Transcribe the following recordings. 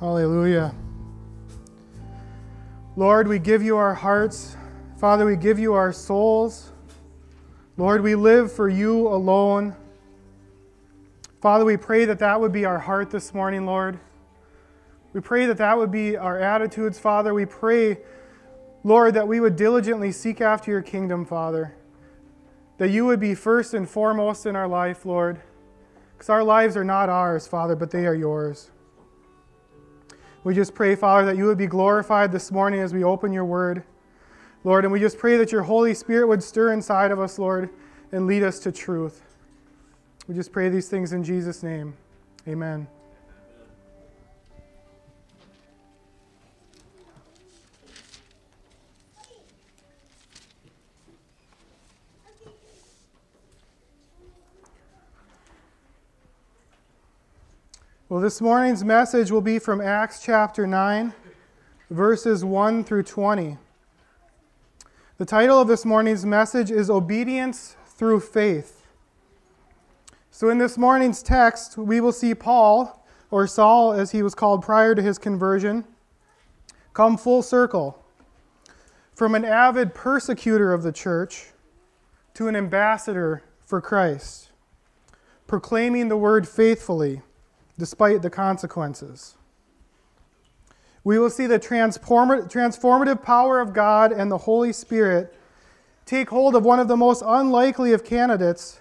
Hallelujah. Lord, we give you our hearts. Father, we give you our souls. Lord, we live for you alone. Father, we pray that that would be our heart this morning, Lord. We pray that that would be our attitudes, Father. We pray, Lord, that we would diligently seek after your kingdom, Father. That you would be first and foremost in our life, Lord. Because our lives are not ours, Father, but they are yours. We just pray, Father, that you would be glorified this morning as we open your word. Lord, and we just pray that your Holy Spirit would stir inside of us, Lord, and lead us to truth. We just pray these things in Jesus' name. Amen. Well, this morning's message will be from Acts chapter 9, verses 1 through 20. The title of this morning's message is Obedience Through Faith. So, in this morning's text, we will see Paul, or Saul as he was called prior to his conversion, come full circle from an avid persecutor of the church to an ambassador for Christ, proclaiming the word faithfully despite the consequences we will see the transformative power of God and the Holy Spirit take hold of one of the most unlikely of candidates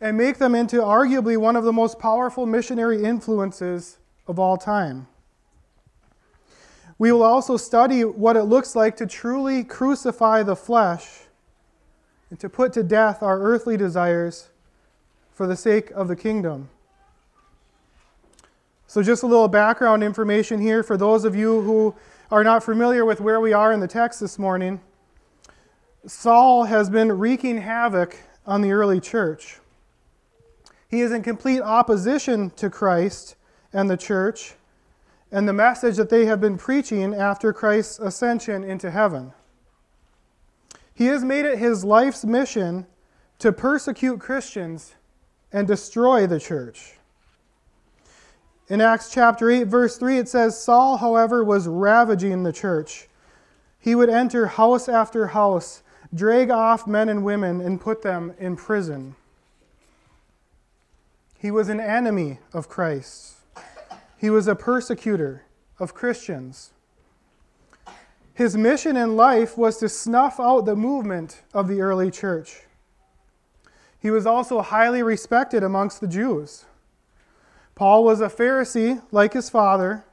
and make them into arguably one of the most powerful missionary influences of all time. We will also study what it looks like to truly crucify the flesh and to put to death our earthly desires for the sake of the kingdom. So, just a little background information here for those of you who are not familiar with where we are in the text this morning. Saul has been wreaking havoc on the early church. He is in complete opposition to Christ and the church and the message that they have been preaching after Christ's ascension into heaven. He has made it his life's mission to persecute Christians and destroy the church. In Acts chapter 8, verse 3, it says Saul, however, was ravaging the church. He would enter house after house, drag off men and women, and put them in prison. He was an enemy of Christ, he was a persecutor of Christians. His mission in life was to snuff out the movement of the early church. He was also highly respected amongst the Jews. Paul was a Pharisee like his father,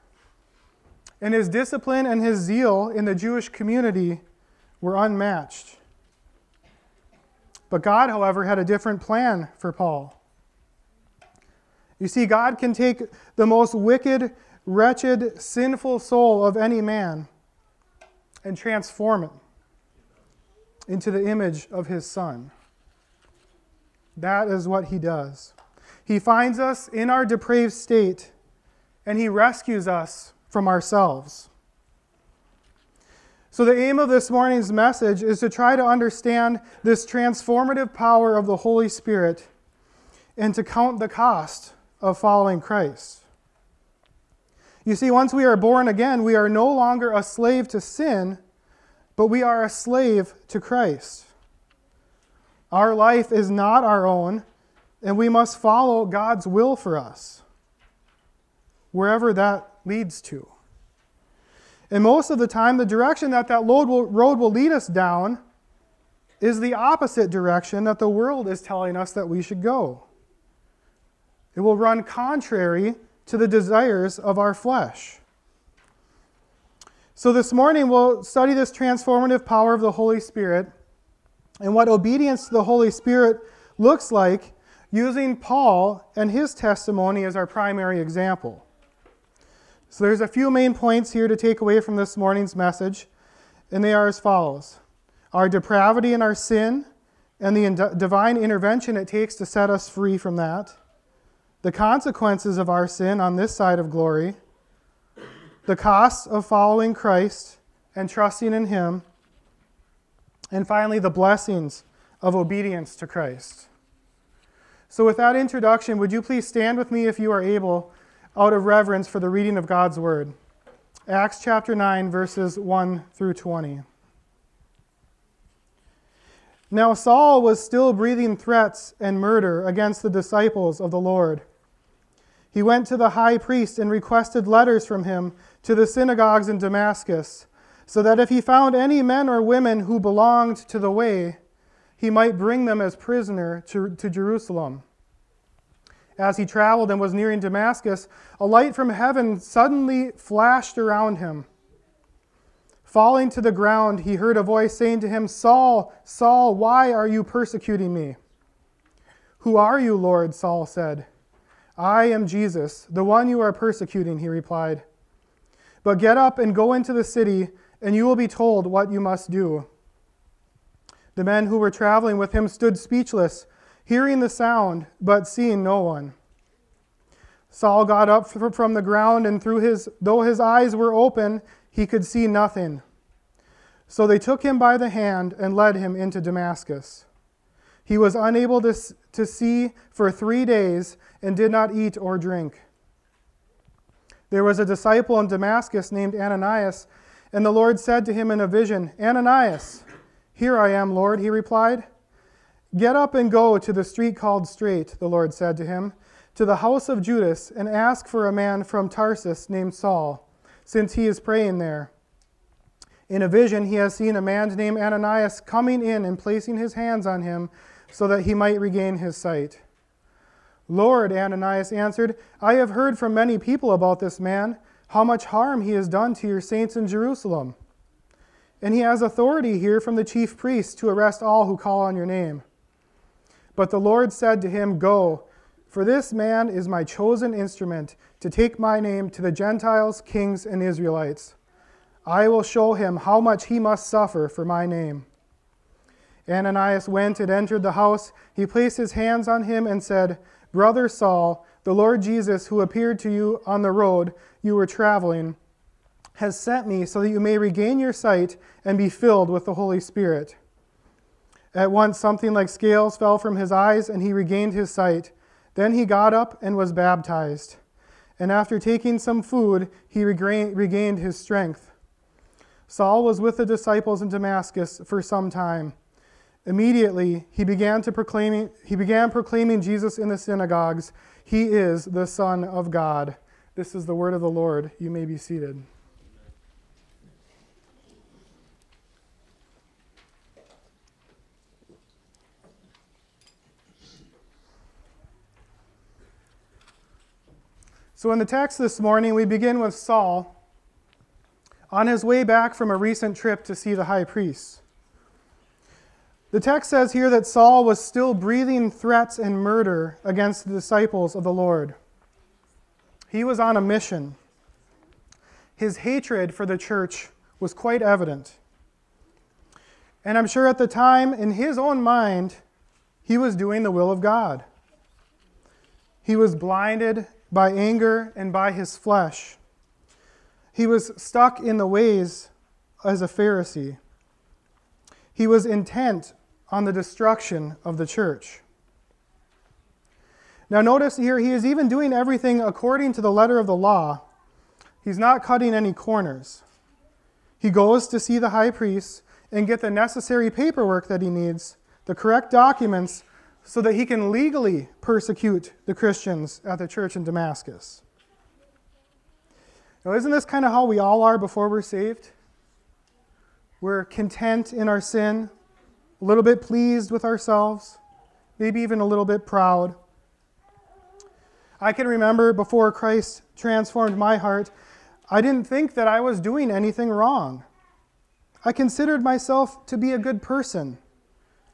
and his discipline and his zeal in the Jewish community were unmatched. But God, however, had a different plan for Paul. You see, God can take the most wicked, wretched, sinful soul of any man and transform it into the image of his Son. That is what he does. He finds us in our depraved state and He rescues us from ourselves. So, the aim of this morning's message is to try to understand this transformative power of the Holy Spirit and to count the cost of following Christ. You see, once we are born again, we are no longer a slave to sin, but we are a slave to Christ. Our life is not our own, and we must follow God's will for us, wherever that leads to. And most of the time, the direction that that road will lead us down is the opposite direction that the world is telling us that we should go. It will run contrary to the desires of our flesh. So, this morning we'll study this transformative power of the Holy Spirit and what obedience to the Holy Spirit looks like using Paul and his testimony as our primary example. So there's a few main points here to take away from this morning's message, and they are as follows Our depravity and our sin, and the divine intervention it takes to set us free from that, the consequences of our sin on this side of glory, the costs of following Christ and trusting in Him, and finally, the blessings of obedience to Christ. So, with that introduction, would you please stand with me if you are able out of reverence for the reading of God's word. Acts chapter 9, verses 1 through 20. Now Saul was still breathing threats and murder against the disciples of the Lord. He went to the high priest and requested letters from him to the synagogues in Damascus, so that if he found any men or women who belonged to the way, he might bring them as prisoner to, to Jerusalem. As he traveled and was nearing Damascus, a light from heaven suddenly flashed around him. Falling to the ground, he heard a voice saying to him, Saul, Saul, why are you persecuting me? Who are you, Lord? Saul said. I am Jesus, the one you are persecuting, he replied. But get up and go into the city, and you will be told what you must do. The men who were traveling with him stood speechless, hearing the sound, but seeing no one. Saul got up from the ground, and through his, though his eyes were open, he could see nothing. So they took him by the hand and led him into Damascus. He was unable to, to see for three days and did not eat or drink. There was a disciple in Damascus named Ananias, and the Lord said to him in a vision, Ananias, here I am, Lord, he replied. Get up and go to the street called Straight, the Lord said to him, to the house of Judas, and ask for a man from Tarsus named Saul since he is praying there. In a vision, he has seen a man named Ananias coming in and placing his hands on him so that he might regain his sight. Lord, Ananias answered, I have heard from many people about this man, how much harm he has done to your saints in Jerusalem. And he has authority here from the chief priests to arrest all who call on your name. But the Lord said to him, Go, for this man is my chosen instrument to take my name to the Gentiles, kings, and Israelites. I will show him how much he must suffer for my name. Ananias went and entered the house. He placed his hands on him and said, Brother Saul, the Lord Jesus, who appeared to you on the road you were traveling, has sent me so that you may regain your sight and be filled with the Holy Spirit. At once, something like scales fell from his eyes, and he regained his sight. Then he got up and was baptized and after taking some food, he regained his strength. Saul was with the disciples in Damascus for some time. Immediately, he began, to proclaiming, he began proclaiming Jesus in the synagogues. He is the Son of God. This is the word of the Lord. You may be seated. So, in the text this morning, we begin with Saul on his way back from a recent trip to see the high priest. The text says here that Saul was still breathing threats and murder against the disciples of the Lord. He was on a mission. His hatred for the church was quite evident. And I'm sure at the time, in his own mind, he was doing the will of God. He was blinded by anger and by his flesh. He was stuck in the ways as a Pharisee. He was intent on the destruction of the church. Now, notice here, he is even doing everything according to the letter of the law. He's not cutting any corners. He goes to see the high priest and get the necessary paperwork that he needs, the correct documents so that he can legally persecute the Christians at the church in Damascus. Now, isn't this kind of how we all are before we're saved? We're content in our sin, a little bit pleased with ourselves, maybe even a little bit proud. I can remember before Christ transformed my heart, I didn't think that I was doing anything wrong. I considered myself to be a good person.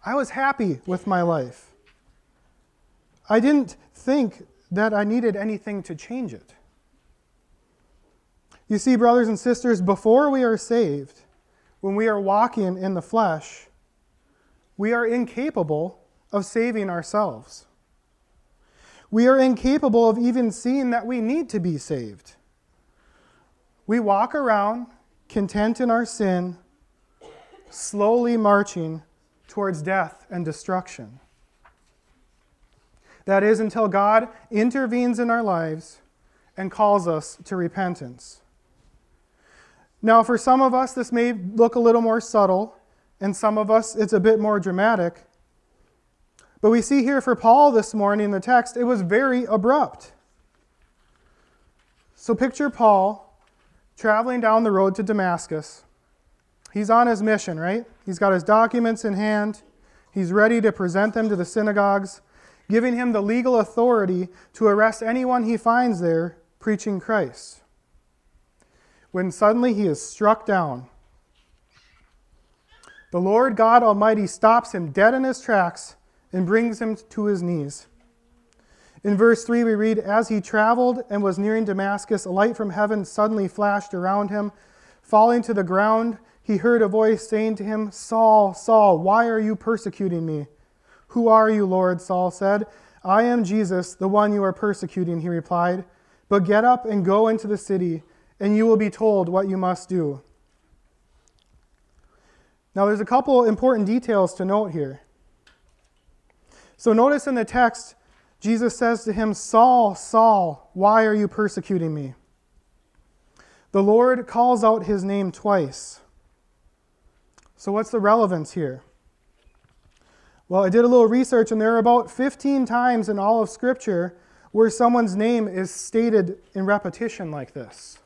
I was happy with my life. I didn't think that I needed anything to change it. You see, brothers and sisters, before we are saved, when we are walking in the flesh, we are incapable of saving ourselves. We are incapable of even seeing that we need to be saved. We walk around content in our sin, slowly marching towards death and destruction. That is, until God intervenes in our lives and calls us to repentance. Now, for some of us, this may look a little more subtle, and some of us, it's a bit more dramatic. But we see here for Paul this morning in the text, it was very abrupt. So picture Paul traveling down the road to Damascus. He's on his mission, right? He's got his documents in hand. He's ready to present them to the synagogues, giving him the legal authority to arrest anyone he finds there preaching Christ when suddenly he is struck down. The Lord God Almighty stops him dead in his tracks and brings him to his knees. In verse 3, we read As he traveled and was nearing Damascus, a light from heaven suddenly flashed around him. Falling to the ground, he heard a voice saying to him, Saul, Saul, why are you persecuting me? Who are you, Lord? Saul said. I am Jesus, the one you are persecuting, he replied. But get up and go into the city and you will be told what you must do. Now, there's a couple important details to note here. So, notice in the text, Jesus says to him, Saul, Saul, why are you persecuting me? The Lord calls out his name twice. So, what's the relevance here? Well, I did a little research, and there are about 15 times in all of Scripture where someone's name is stated in repetition like this.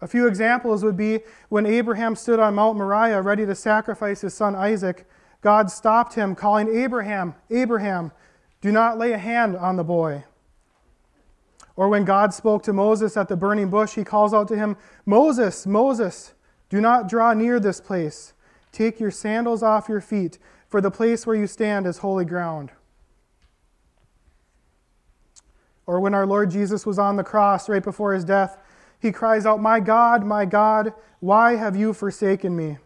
A few examples would be when Abraham stood on Mount Moriah ready to sacrifice his son Isaac, God stopped him, calling, Abraham, Abraham, do not lay a hand on the boy. Or when God spoke to Moses at the burning bush, he calls out to him, Moses, Moses, do not draw near this place. Take your sandals off your feet, for the place where you stand is holy ground. Or when our Lord Jesus was on the cross right before his death, he cries out, My God, my God, why have you forsaken me?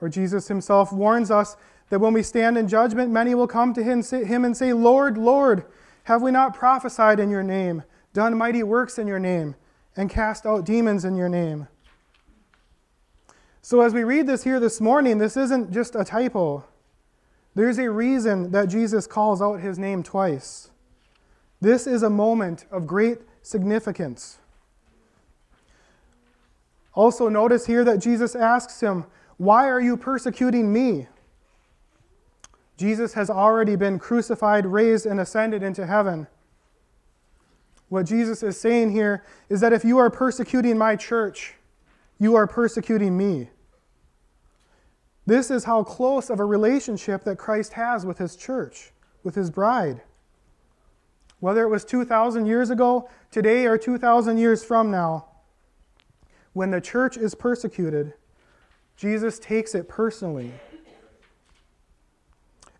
Or Jesus himself warns us that when we stand in judgment, many will come to him and say, Lord, Lord, have we not prophesied in your name, done mighty works in your name, and cast out demons in your name? So, as we read this here this morning, this isn't just a typo. There's a reason that Jesus calls out his name twice. This is a moment of great significance. Also, notice here that Jesus asks him, Why are you persecuting me? Jesus has already been crucified, raised, and ascended into heaven. What Jesus is saying here is that if you are persecuting my church, you are persecuting me. This is how close of a relationship that Christ has with his church, with his bride. Whether it was 2,000 years ago, today, or 2,000 years from now, when the church is persecuted, Jesus takes it personally.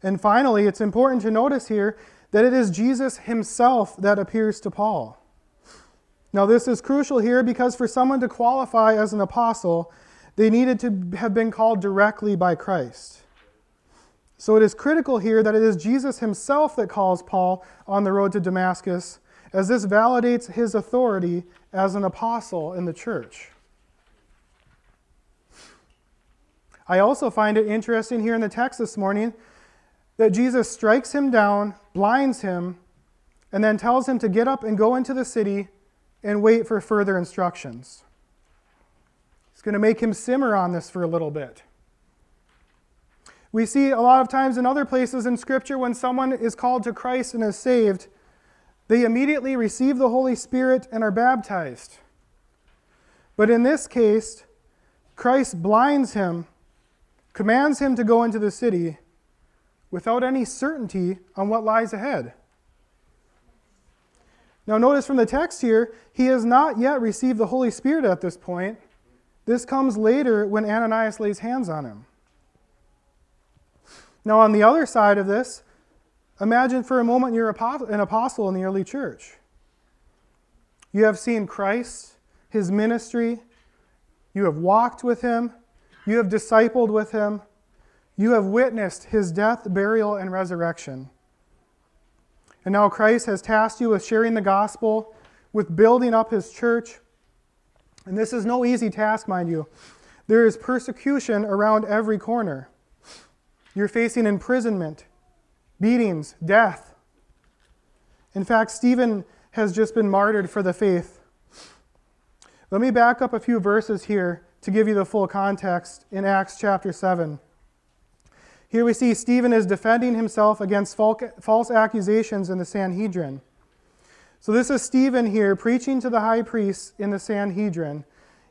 And finally, it's important to notice here that it is Jesus himself that appears to Paul. Now, this is crucial here because for someone to qualify as an apostle, they needed to have been called directly by Christ. So it is critical here that it is Jesus himself that calls Paul on the road to Damascus, as this validates his authority as an apostle in the church. I also find it interesting here in the text this morning that Jesus strikes him down, blinds him, and then tells him to get up and go into the city and wait for further instructions. He's going to make him simmer on this for a little bit. We see a lot of times in other places in Scripture when someone is called to Christ and is saved, they immediately receive the Holy Spirit and are baptized. But in this case, Christ blinds him, commands him to go into the city without any certainty on what lies ahead. Now, notice from the text here, he has not yet received the Holy Spirit at this point. This comes later when Ananias lays hands on him. Now, on the other side of this, imagine for a moment you're an apostle in the early church. You have seen Christ, his ministry, you have walked with him, you have discipled with him, you have witnessed his death, burial, and resurrection. And now Christ has tasked you with sharing the gospel, with building up his church. And this is no easy task, mind you. There is persecution around every corner. You're facing imprisonment, beatings, death. In fact, Stephen has just been martyred for the faith. Let me back up a few verses here to give you the full context in Acts chapter 7. Here we see Stephen is defending himself against false accusations in the Sanhedrin. So, this is Stephen here preaching to the high priest in the Sanhedrin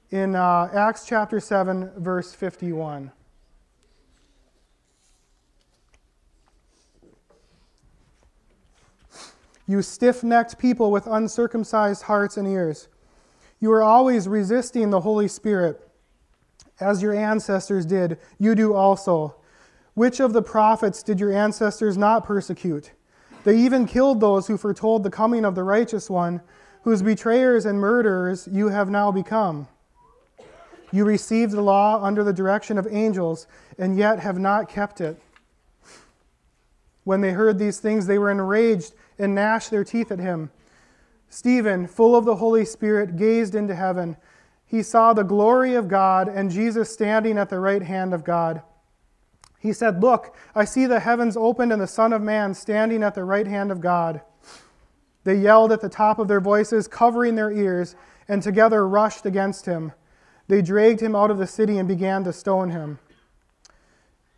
in uh, Acts chapter 7, verse 51. You stiff necked people with uncircumcised hearts and ears. You are always resisting the Holy Spirit, as your ancestors did. You do also. Which of the prophets did your ancestors not persecute? They even killed those who foretold the coming of the righteous one, whose betrayers and murderers you have now become. You received the law under the direction of angels, and yet have not kept it. When they heard these things, they were enraged and gnashed their teeth at him. Stephen, full of the Holy Spirit, gazed into heaven. He saw the glory of God and Jesus standing at the right hand of God. He said, Look, I see the heavens opened and the Son of Man standing at the right hand of God. They yelled at the top of their voices, covering their ears, and together rushed against him. They dragged him out of the city and began to stone him.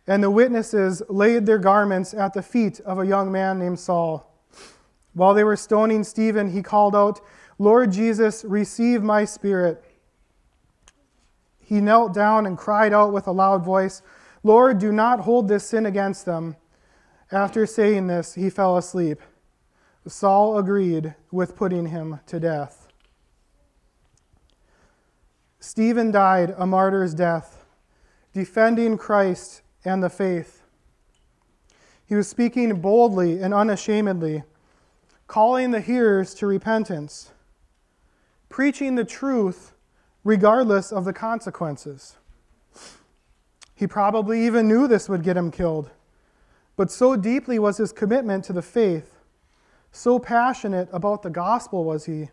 And the witnesses laid their garments at the feet of a young man named Saul. While they were stoning Stephen, he called out, Lord Jesus, receive my spirit. He knelt down and cried out with a loud voice, Lord, do not hold this sin against them. After saying this, he fell asleep. Saul agreed with putting him to death. Stephen died a martyr's death, defending Christ and the faith. He was speaking boldly and unashamedly, calling the hearers to repentance, preaching the truth regardless of the consequences. He probably even knew this would get him killed. But so deeply was his commitment to the faith, so passionate about the gospel was he,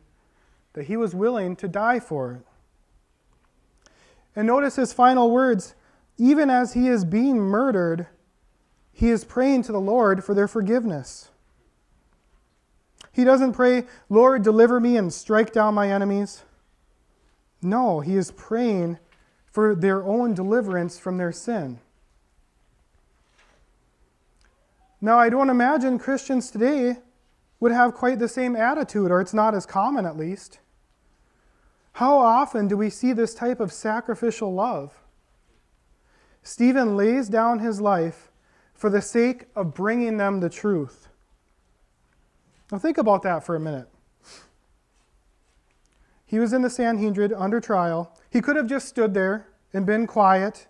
that he was willing to die for it. And notice his final words even as he is being murdered, he is praying to the Lord for their forgiveness. He doesn't pray, Lord, deliver me and strike down my enemies. No, he is praying for their own deliverance from their sin. Now, I don't imagine Christians today would have quite the same attitude, or it's not as common at least. How often do we see this type of sacrificial love? Stephen lays down his life for the sake of bringing them the truth. Now, think about that for a minute. He was in the Sanhedrin under trial. He could have just stood there and been quiet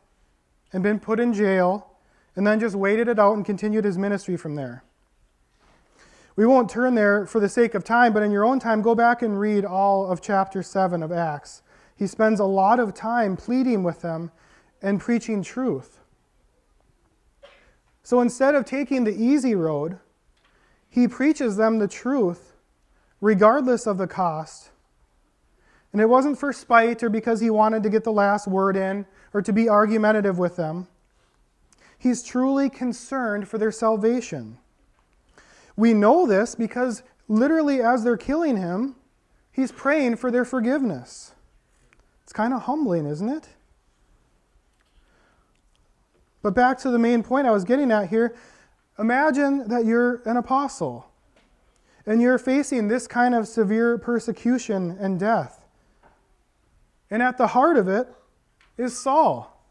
and been put in jail and then just waited it out and continued his ministry from there. We won't turn there for the sake of time, but in your own time, go back and read all of chapter 7 of Acts. He spends a lot of time pleading with them and preaching truth. So instead of taking the easy road, he preaches them the truth regardless of the cost and it wasn't for spite or because he wanted to get the last word in or to be argumentative with them. He's truly concerned for their salvation. We know this because literally as they're killing him, he's praying for their forgiveness. It's kind of humbling, isn't it? But back to the main point I was getting at here imagine that you're an apostle and you're facing this kind of severe persecution and death. And at the heart of it is Saul.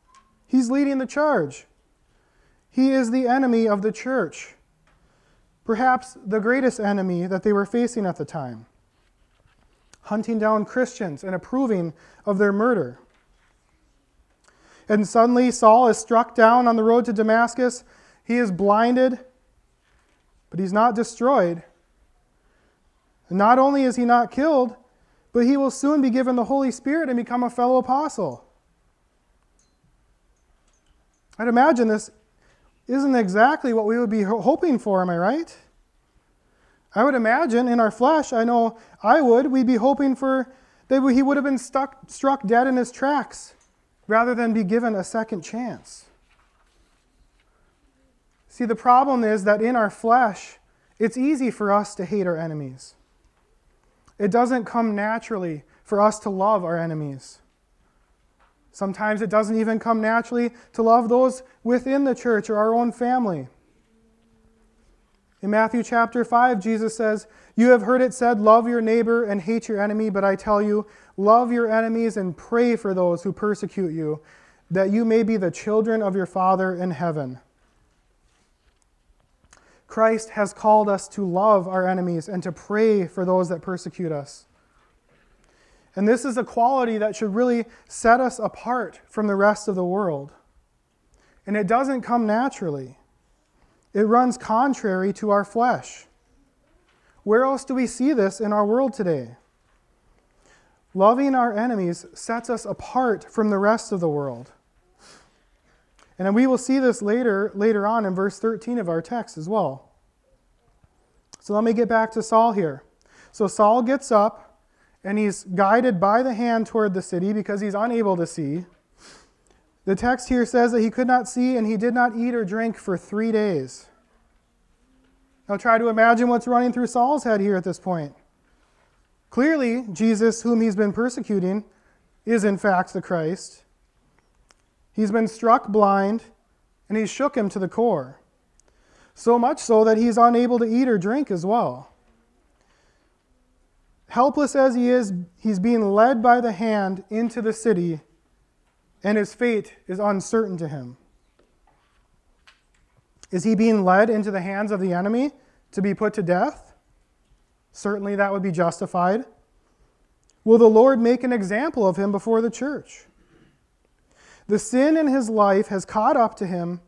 He's leading the charge. He is the enemy of the church, perhaps the greatest enemy that they were facing at the time, hunting down Christians and approving of their murder. And suddenly, Saul is struck down on the road to Damascus. He is blinded, but he's not destroyed. And not only is he not killed, but he will soon be given the Holy Spirit and become a fellow apostle. I'd imagine this isn't exactly what we would be hoping for, am I right? I would imagine in our flesh, I know I would, we'd be hoping for that he would have been stuck, struck dead in his tracks rather than be given a second chance. See, the problem is that in our flesh, It's easy for us to hate our enemies. It doesn't come naturally for us to love our enemies. Sometimes it doesn't even come naturally to love those within the church or our own family. In Matthew chapter 5, Jesus says, You have heard it said, Love your neighbor and hate your enemy, but I tell you, love your enemies and pray for those who persecute you, that you may be the children of your Father in heaven. Christ has called us to love our enemies and to pray for those that persecute us. And this is a quality that should really set us apart from the rest of the world. And it doesn't come naturally, it runs contrary to our flesh. Where else do we see this in our world today? Loving our enemies sets us apart from the rest of the world. And we will see this later, later on in verse 13 of our text as well. So let me get back to Saul here. So Saul gets up and he's guided by the hand toward the city because he's unable to see. The text here says that he could not see and he did not eat or drink for three days. Now try to imagine what's running through Saul's head here at this point. Clearly, Jesus, whom he's been persecuting, is in fact the Christ. He's been struck blind, and he shook him to the core. So much so that he's unable to eat or drink as well. Helpless as he is, he's being led by the hand into the city, and his fate is uncertain to him. Is he being led into the hands of the enemy to be put to death? Certainly that would be justified. Will the Lord make an example of him before the church? The sin in his life has caught up to him,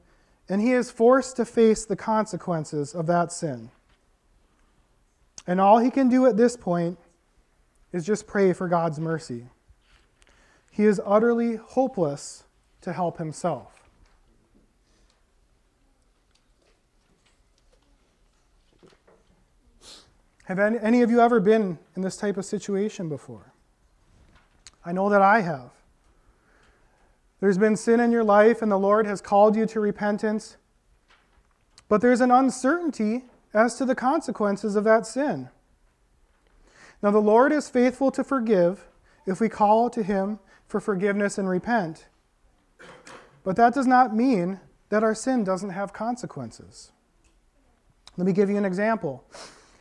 and he is forced to face the consequences of that sin. And all he can do at this point is just pray for God's mercy. He is utterly hopeless to help himself. Have any of you ever been in this type of situation before? I know that I have. There's been sin in your life, and the Lord has called you to repentance. But there's an uncertainty as to the consequences of that sin. Now, the Lord is faithful to forgive if we call to Him for forgiveness and repent. But that does not mean that our sin doesn't have consequences. Let me give you an example.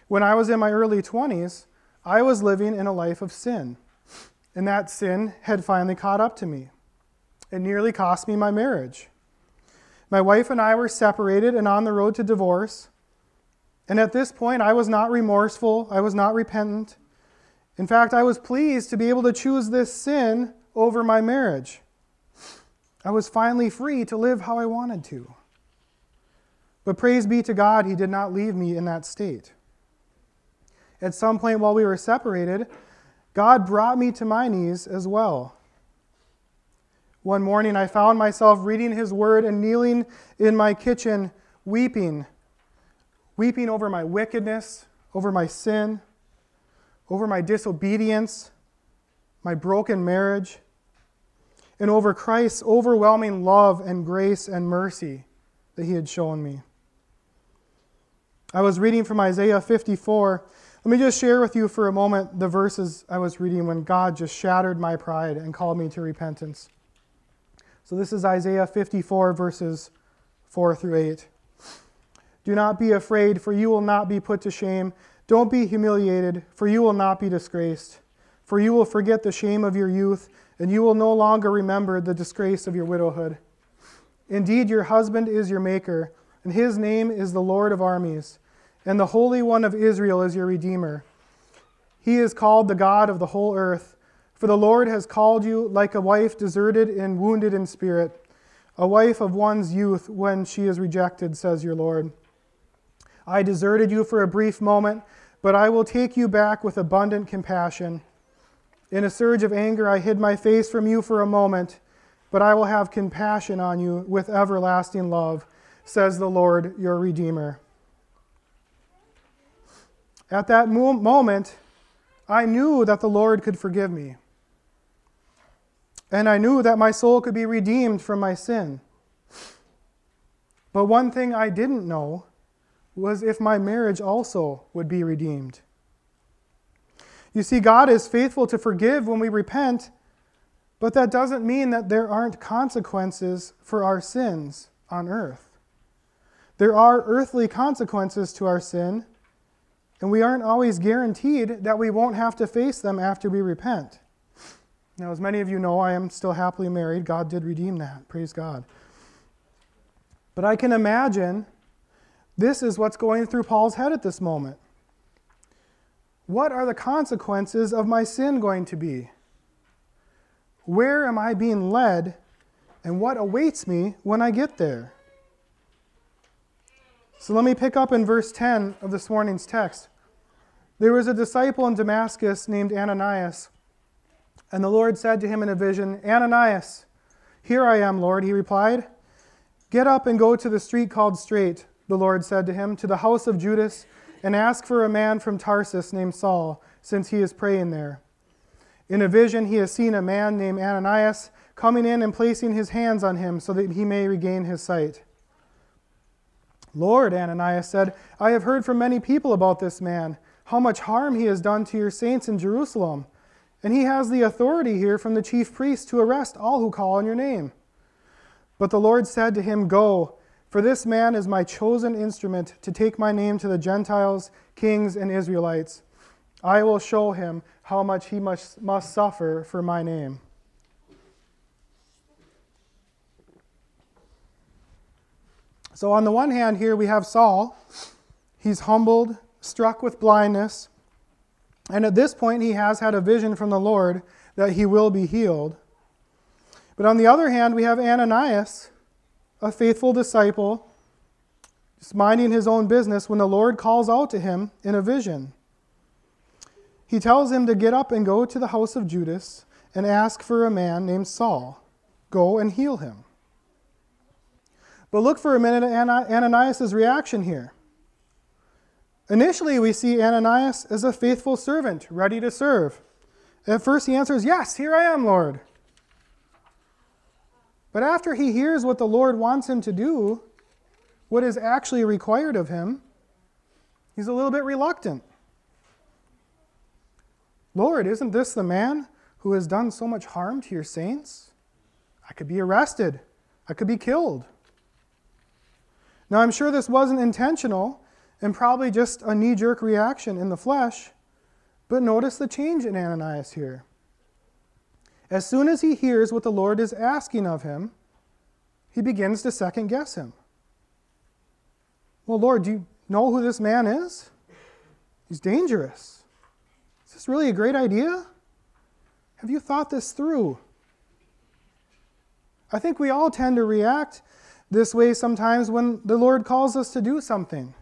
When I was in my early 20s, I was living in a life of sin, and that sin had finally caught up to me. It nearly cost me my marriage. My wife and I were separated and on the road to divorce. And at this point, I was not remorseful. I was not repentant. In fact, I was pleased to be able to choose this sin over my marriage. I was finally free to live how I wanted to. But praise be to God, He did not leave me in that state. At some point while we were separated, God brought me to my knees as well. One morning, I found myself reading His Word and kneeling in my kitchen, weeping, weeping over my wickedness, over my sin, over my disobedience, my broken marriage, and over Christ's overwhelming love and grace and mercy that He had shown me. I was reading from Isaiah 54. Let me just share with you for a moment the verses I was reading when God just shattered my pride and called me to repentance. So this is Isaiah 54, verses 4 through 8. Do not be afraid, for you will not be put to shame. Don't be humiliated, for you will not be disgraced. For you will forget the shame of your youth, and you will no longer remember the disgrace of your widowhood. Indeed, your husband is your maker, and his name is the Lord of armies, and the Holy One of Israel is your Redeemer. He is called the God of the whole earth. For the Lord has called you like a wife deserted and wounded in spirit, a wife of one's youth when she is rejected, says your Lord. I deserted you for a brief moment, but I will take you back with abundant compassion. In a surge of anger, I hid my face from you for a moment, but I will have compassion on you with everlasting love, says the Lord your Redeemer. At that moment, I knew that the Lord could forgive me and I knew that my soul could be redeemed from my sin. But one thing I didn't know was if my marriage also would be redeemed. You see, God is faithful to forgive when we repent, but that doesn't mean that there aren't consequences for our sins on earth. There are earthly consequences to our sin, and we aren't always guaranteed that we won't have to face them after we repent. Now, as many of you know, I am still happily married. God did redeem that. Praise God. But I can imagine this is what's going through Paul's head at this moment. What are the consequences of my sin going to be? Where am I being led, and what awaits me when I get there? So let me pick up in verse 10 of this morning's text. There was a disciple in Damascus named Ananias, and the Lord said to him in a vision, Ananias, here I am, Lord, he replied. Get up and go to the street called Straight, the Lord said to him, to the house of Judas and ask for a man from Tarsus named Saul, since he is praying there. In a vision, he has seen a man named Ananias coming in and placing his hands on him so that he may regain his sight. Lord, Ananias said, I have heard from many people about this man, how much harm he has done to your saints in Jerusalem. And he has the authority here from the chief priest to arrest all who call on your name. But the Lord said to him, Go for this man is my chosen instrument to take my name to the Gentiles, kings, and Israelites. I will show him how much he must, must suffer for my name. So, on the one hand, here we have Saul. He's humbled, struck with blindness, and at this point, he has had a vision from the Lord that he will be healed. But on the other hand, we have Ananias a faithful disciple, just minding his own business when the Lord calls out to him in a vision. He tells him to get up and go to the house of Judas and ask for a man named Saul. Go and heal him. But look for a minute at Ananias' reaction here. Initially, we see Ananias as a faithful servant, ready to serve. At first, he answers, Yes, here I am, Lord. But after he hears what the Lord wants him to do, what is actually required of him, he's a little bit reluctant. Lord, isn't this the man who has done so much harm to your saints? I could be arrested, I could be killed. Now, I'm sure this wasn't intentional and probably just a knee jerk reaction in the flesh, but notice the change in Ananias here. As soon as he hears what the Lord is asking of him, he begins to second guess him. Well, Lord, do you know who this man is? He's dangerous. Is this really a great idea? Have you thought this through? I think we all tend to react this way sometimes when the Lord calls us to do something.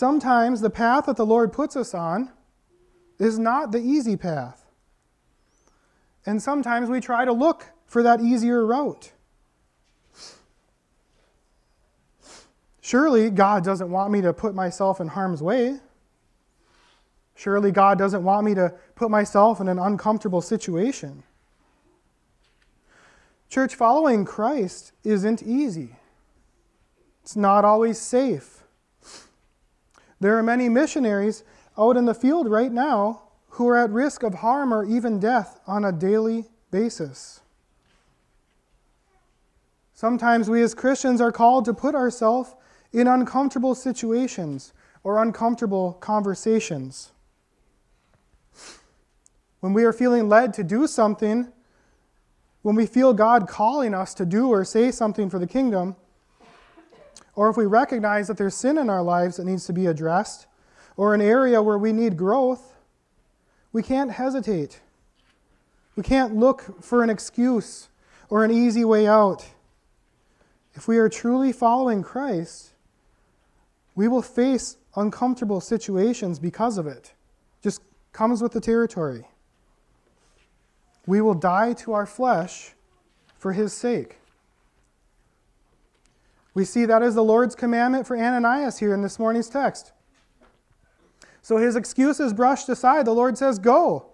Sometimes the path that the Lord puts us on is not the easy path. And sometimes we try to look for that easier route. Surely God doesn't want me to put myself in harm's way. Surely God doesn't want me to put myself in an uncomfortable situation. Church, following Christ isn't easy. It's not always safe. There are many missionaries out in the field right now who are at risk of harm or even death on a daily basis. Sometimes we as Christians are called to put ourselves in uncomfortable situations or uncomfortable conversations. When we are feeling led to do something, when we feel God calling us to do or say something for the kingdom, or if we recognize that there's sin in our lives that needs to be addressed, or an area where we need growth, we can't hesitate. We can't look for an excuse or an easy way out. If we are truly following Christ, we will face uncomfortable situations because of it. Just comes with the territory. We will die to our flesh for his sake. We see that as the Lord's commandment for Ananias here in this morning's text. So his excuse is brushed aside. The Lord says, Go,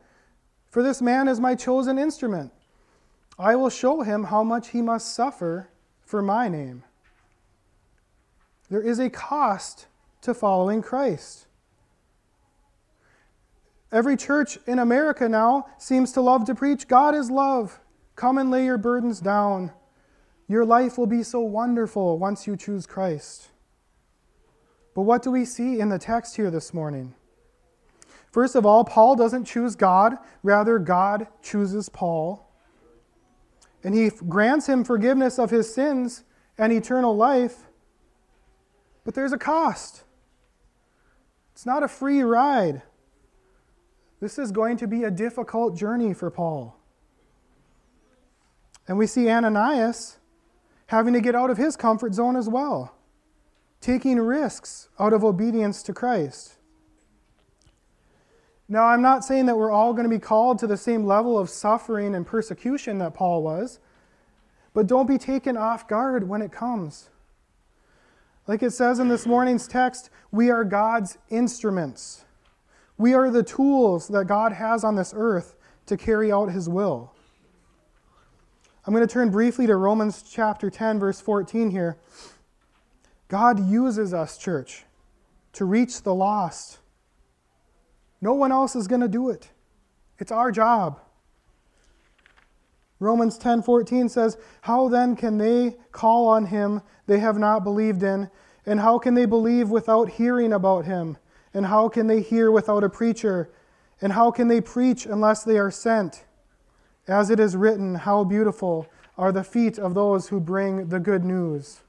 for this man is my chosen instrument. I will show him how much he must suffer for my name. There is a cost to following Christ. Every church in America now seems to love to preach God is love. Come and lay your burdens down. Your life will be so wonderful once you choose Christ. But what do we see in the text here this morning? First of all, Paul doesn't choose God, rather, God chooses Paul. And he grants him forgiveness of his sins and eternal life. But there's a cost. It's not a free ride. This is going to be a difficult journey for Paul. And we see Ananias having to get out of his comfort zone as well, taking risks out of obedience to Christ. Now, I'm not saying that we're all going to be called to the same level of suffering and persecution that Paul was, but don't be taken off guard when it comes. Like it says in this morning's text, we are God's instruments. We are the tools that God has on this earth to carry out his will. I'm going to turn briefly to Romans chapter 10, verse 14 here. God uses us, church, to reach the lost. No one else is going to do it. It's our job. Romans 10:14 says, "How then can they call on him they have not believed in? And how can they believe without hearing about him? And how can they hear without a preacher? And how can they preach unless they are sent?" As it is written, How beautiful are the feet of those who bring the good news.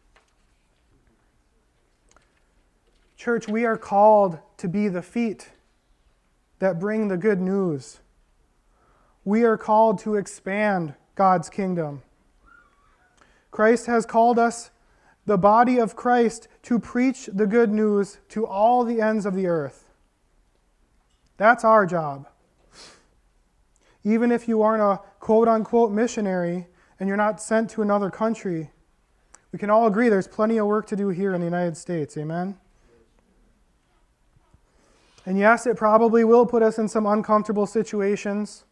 Church, we are called to be the feet that bring the good news. We are called to expand God's kingdom. Christ has called us, the body of Christ, to preach the good news to all the ends of the earth. That's our job. Even if you aren't a quote unquote missionary and you're not sent to another country, we can all agree there's plenty of work to do here in the United States. Amen? And yes, it probably will put us in some uncomfortable situations.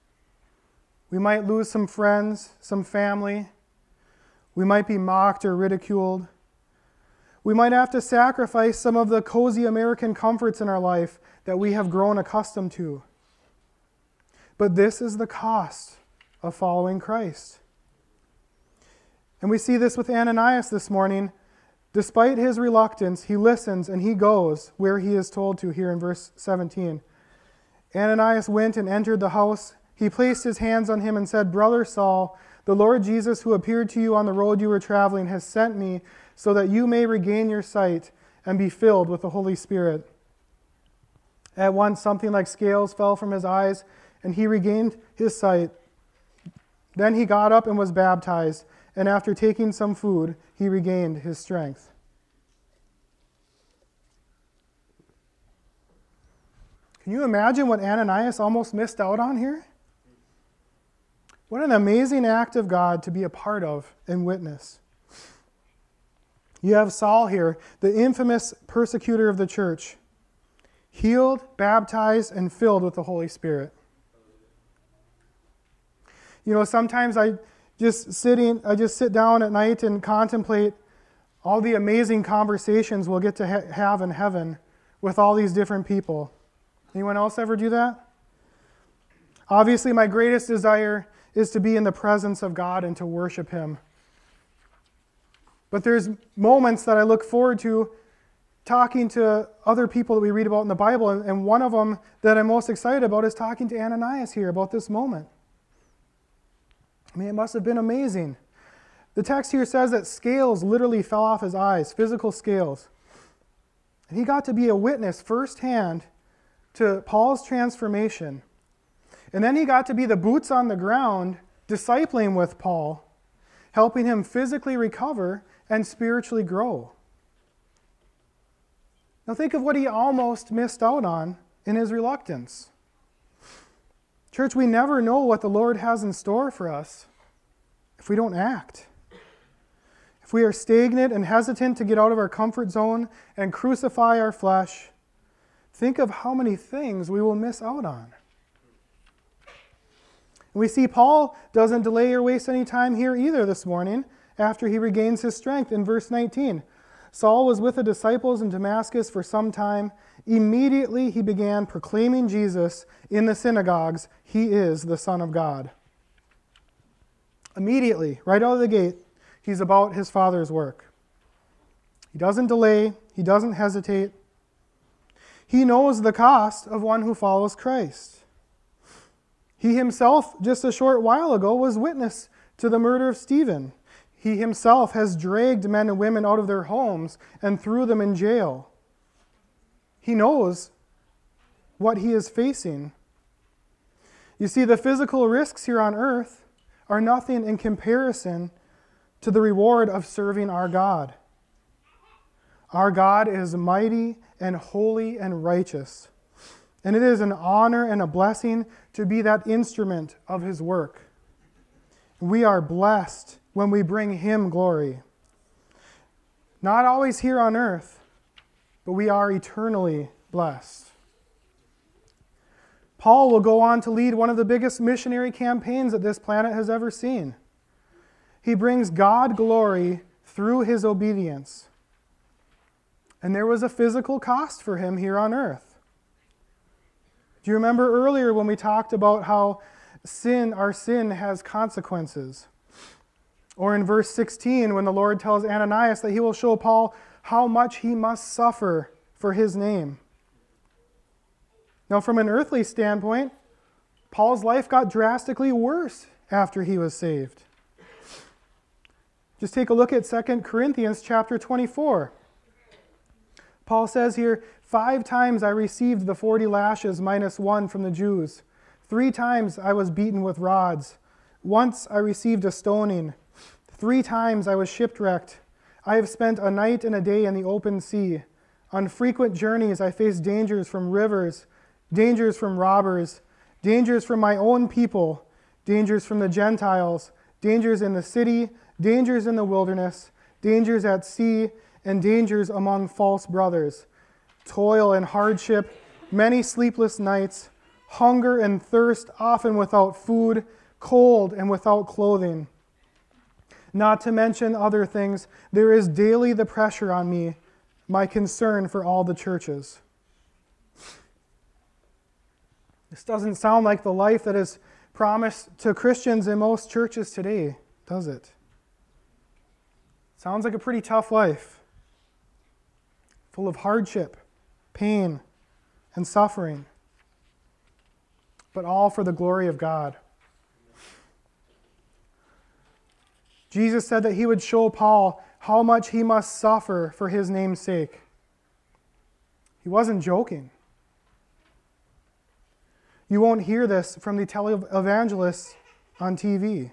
We might lose some friends, some family. We might be mocked or ridiculed. We might have to sacrifice some of the cozy American comforts in our life that we have grown accustomed to. But this is the cost of following Christ. And we see this with Ananias this morning. Despite his reluctance, he listens and he goes where he is told to here in verse 17. Ananias went and entered the house. He placed his hands on him and said, Brother Saul, the Lord Jesus, who appeared to you on the road you were traveling, has sent me so that you may regain your sight and be filled with the Holy Spirit. At once, something like scales fell from his eyes and he regained his sight. Then he got up and was baptized, and after taking some food, he regained his strength. Can you imagine what Ananias almost missed out on here? What an amazing act of God to be a part of and witness. You have Saul here, the infamous persecutor of the church, healed, baptized, and filled with the Holy Spirit. You know, sometimes I just sitting, I just sit down at night and contemplate all the amazing conversations we'll get to ha- have in heaven with all these different people. Anyone else ever do that? Obviously, my greatest desire is to be in the presence of God and to worship Him. But there's moments that I look forward to talking to other people that we read about in the Bible, and one of them that I'm most excited about is talking to Ananias here about this moment. I mean, it must have been amazing. The text here says that scales literally fell off his eyes, physical scales. And he got to be a witness firsthand to Paul's transformation. And then he got to be the boots on the ground, discipling with Paul, helping him physically recover and spiritually grow. Now, think of what he almost missed out on in his reluctance. Church, we never know what the Lord has in store for us if we don't act. If we are stagnant and hesitant to get out of our comfort zone and crucify our flesh, think of how many things we will miss out on. we see Paul doesn't delay or waste any time here either this morning after he regains his strength in verse 19. Saul was with the disciples in Damascus for some time. Immediately he began proclaiming Jesus in the synagogues, He is the Son of God. Immediately, right out of the gate, he's about his Father's work. He doesn't delay, he doesn't hesitate. He knows the cost of one who follows Christ. He himself, just a short while ago, was witness to the murder of Stephen. He himself has dragged men and women out of their homes and threw them in jail. He knows what he is facing. You see, the physical risks here on earth are nothing in comparison to the reward of serving our God. Our God is mighty and holy and righteous. And it is an honor and a blessing to be that instrument of his work. We are blessed when we bring him glory. Not always here on earth, but we are eternally blessed. Paul will go on to lead one of the biggest missionary campaigns that this planet has ever seen. He brings God glory through his obedience. And there was a physical cost for him here on earth. Do you remember earlier when we talked about how sin, our sin, has consequences? Or in verse 16, when the Lord tells Ananias that he will show Paul how much he must suffer for his name. Now, from an earthly standpoint, Paul's life got drastically worse after he was saved. Just take a look at 2 Corinthians chapter 24. Paul says here, Five times I received the 40 lashes minus one from the Jews. Three times I was beaten with rods. Once I received a stoning. Three times I was shipwrecked. I have spent a night and a day in the open sea. On frequent journeys I faced dangers from rivers, dangers from robbers, dangers from my own people, dangers from the Gentiles, dangers in the city, dangers in the wilderness, dangers at sea, and dangers among false brothers, toil and hardship, many sleepless nights, hunger and thirst, often without food, cold and without clothing. Not to mention other things, there is daily the pressure on me, my concern for all the churches. This doesn't sound like the life that is promised to Christians in most churches today, does it? Sounds like a pretty tough life full of hardship, pain, and suffering, but all for the glory of God. Jesus said that he would show Paul how much he must suffer for his name's sake. He wasn't joking. You won't hear this from the televangelists on TV.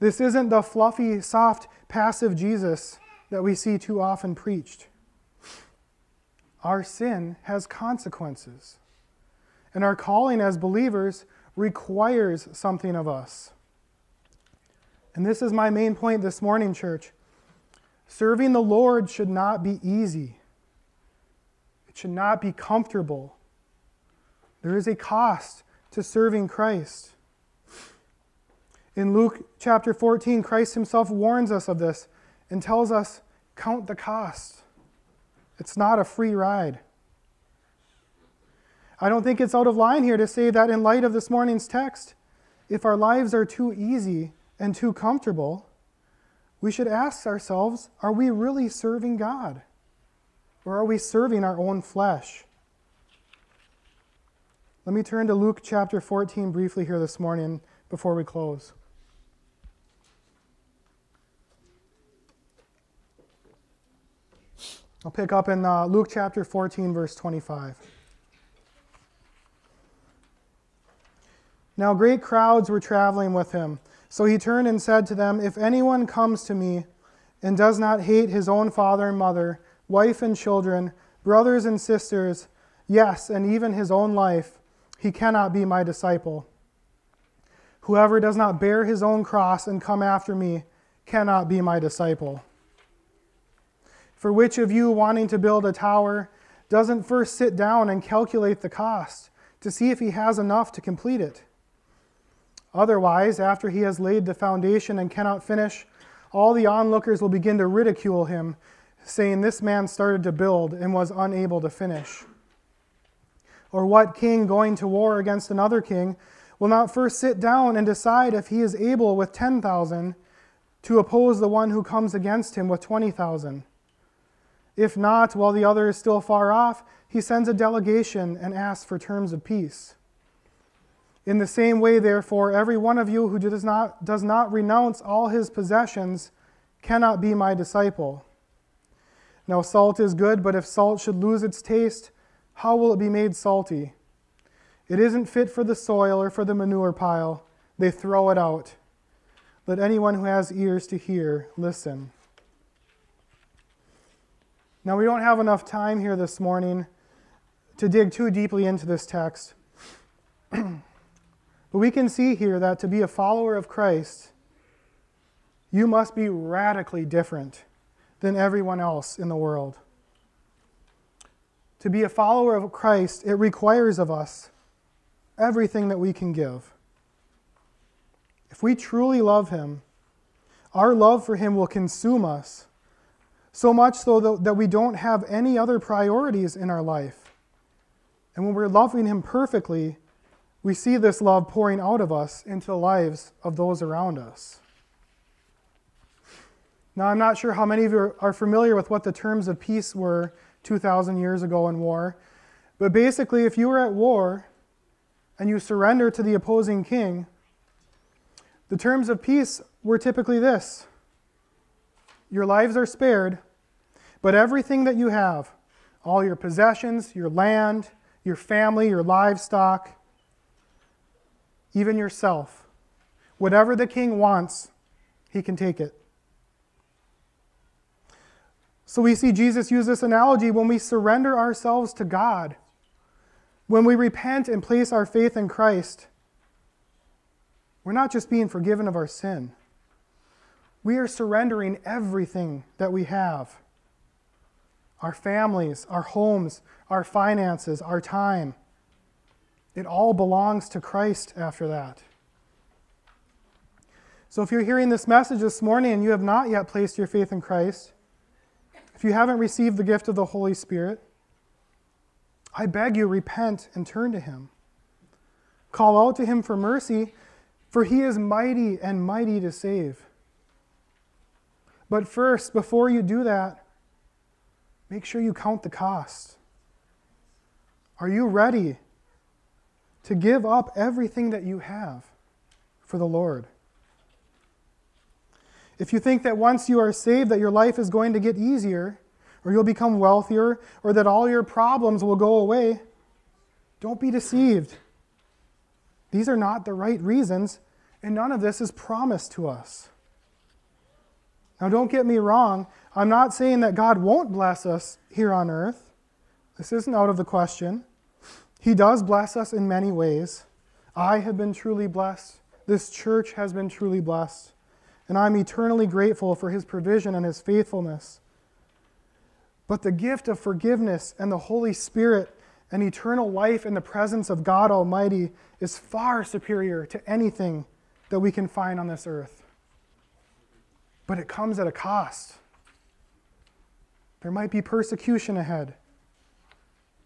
This isn't the fluffy, soft, passive Jesus that we see too often preached. Our sin has consequences. And our calling as believers requires something of us. And this is my main point this morning, church. Serving the Lord should not be easy, it should not be comfortable. There is a cost to serving Christ. In Luke chapter 14, Christ himself warns us of this and tells us count the cost. It's not a free ride. I don't think it's out of line here to say that in light of this morning's text, if our lives are too easy and too comfortable, we should ask ourselves are we really serving God? Or are we serving our own flesh? Let me turn to Luke chapter 14 briefly here this morning before we close. I'll pick up in uh, Luke chapter 14, verse 25. Now great crowds were traveling with him. So he turned and said to them, If anyone comes to me and does not hate his own father and mother, wife and children, brothers and sisters, yes, and even his own life, he cannot be my disciple. Whoever does not bear his own cross and come after me cannot be my disciple. For which of you, wanting to build a tower, doesn't first sit down and calculate the cost to see if he has enough to complete it? Otherwise, after he has laid the foundation and cannot finish, all the onlookers will begin to ridicule him, saying this man started to build and was unable to finish? Or what king going to war against another king will not first sit down and decide if he is able with 10,000 to oppose the one who comes against him with 20,000? If not, while the other is still far off, he sends a delegation and asks for terms of peace. In the same way, therefore, every one of you who does not, does not renounce all his possessions cannot be my disciple. Now, salt is good, but if salt should lose its taste, how will it be made salty? It isn't fit for the soil or for the manure pile. They throw it out. Let anyone who has ears to hear listen. Now, we don't have enough time here this morning to dig too deeply into this text. but we can see here that to be a follower of Christ, you must be radically different than everyone else in the world. To be a follower of Christ, it requires of us everything that we can give. If we truly love Him, our love for Him will consume us, so much so that we don't have any other priorities in our life. And when we're loving Him perfectly, we see this love pouring out of us into the lives of those around us. Now, I'm not sure how many of you are familiar with what the terms of peace were 2,000 years ago in war, but basically, if you were at war and you surrender to the opposing king, the terms of peace were typically this your lives are spared, but everything that you have, all your possessions, your land, your family, your livestock, even yourself, whatever the king wants, he can take it. So we see Jesus use this analogy when we surrender ourselves to God, when we repent and place our faith in Christ. We're not just being forgiven of our sin, we are surrendering everything that we have our families, our homes, our finances, our time. It all belongs to Christ after that. So if you're hearing this message this morning and you have not yet placed your faith in Christ, if you haven't received the gift of the Holy Spirit, I beg you, repent and turn to Him. Call out to Him for mercy, for He is mighty and mighty to save. But first, before you do that, make sure you count the cost. Are you ready to give up everything that you have for the Lord? If you think that once you are saved that your life is going to get easier, or you'll become wealthier, or that all your problems will go away, don't be deceived. These are not the right reasons, and none of this is promised to us. Now, don't get me wrong. I'm not saying that God won't bless us here on earth. This isn't out of the question. He does bless us in many ways. I have been truly blessed. This church has been truly blessed. And I'm eternally grateful for his provision and his faithfulness. But the gift of forgiveness and the Holy Spirit and eternal life in the presence of God Almighty is far superior to anything that we can find on this earth. But it comes at a cost. There might be persecution ahead.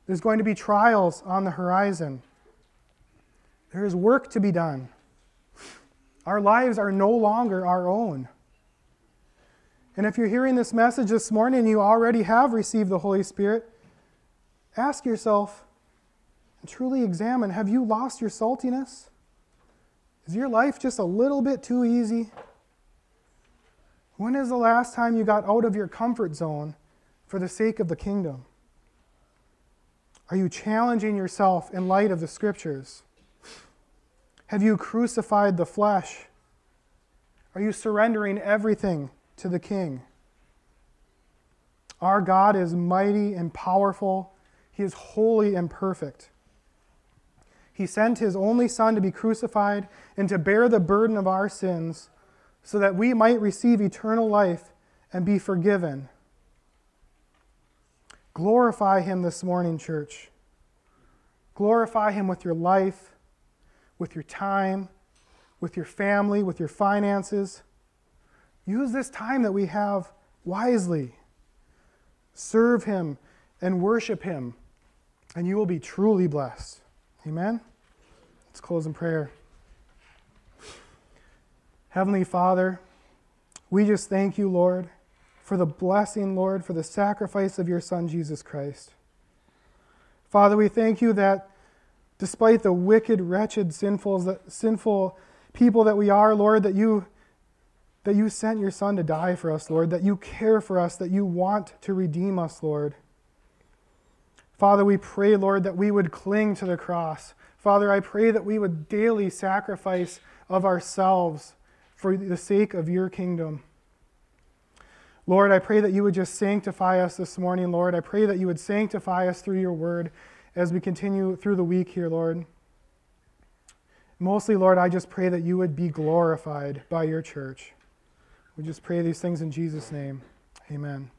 There's going to be trials on the horizon. There is work to be done. Our lives are no longer our own. And if you're hearing this message this morning and you already have received the Holy Spirit, ask yourself and truly examine have you lost your saltiness? Is your life just a little bit too easy? When is the last time you got out of your comfort zone for the sake of the kingdom? Are you challenging yourself in light of the scriptures? Have you crucified the flesh? Are you surrendering everything to the King? Our God is mighty and powerful. He is holy and perfect. He sent his only Son to be crucified and to bear the burden of our sins so that we might receive eternal life and be forgiven. Glorify him this morning, church. Glorify him with your life with your time, with your family, with your finances. Use this time that we have wisely. serve Him, and worship Him, and you will be truly blessed. Amen? Let's close in prayer. Heavenly Father, we just thank you, Lord, for the blessing, Lord, for the sacrifice of your Son, Jesus Christ. Father, we thank you that despite the wicked, wretched, sinful, sinful people that we are, Lord, that you, that you sent your Son to die for us, Lord, that you care for us, that you want to redeem us, Lord. Father, we pray, Lord, that we would cling to the cross. Father, I pray that we would daily sacrifice of ourselves for the sake of your kingdom. Lord, I pray that you would just sanctify us this morning, Lord. I pray that you would sanctify us through your word as we continue through the week here, Lord. Mostly, Lord, I just pray that you would be glorified by your church. We just pray these things in Jesus' name. Amen.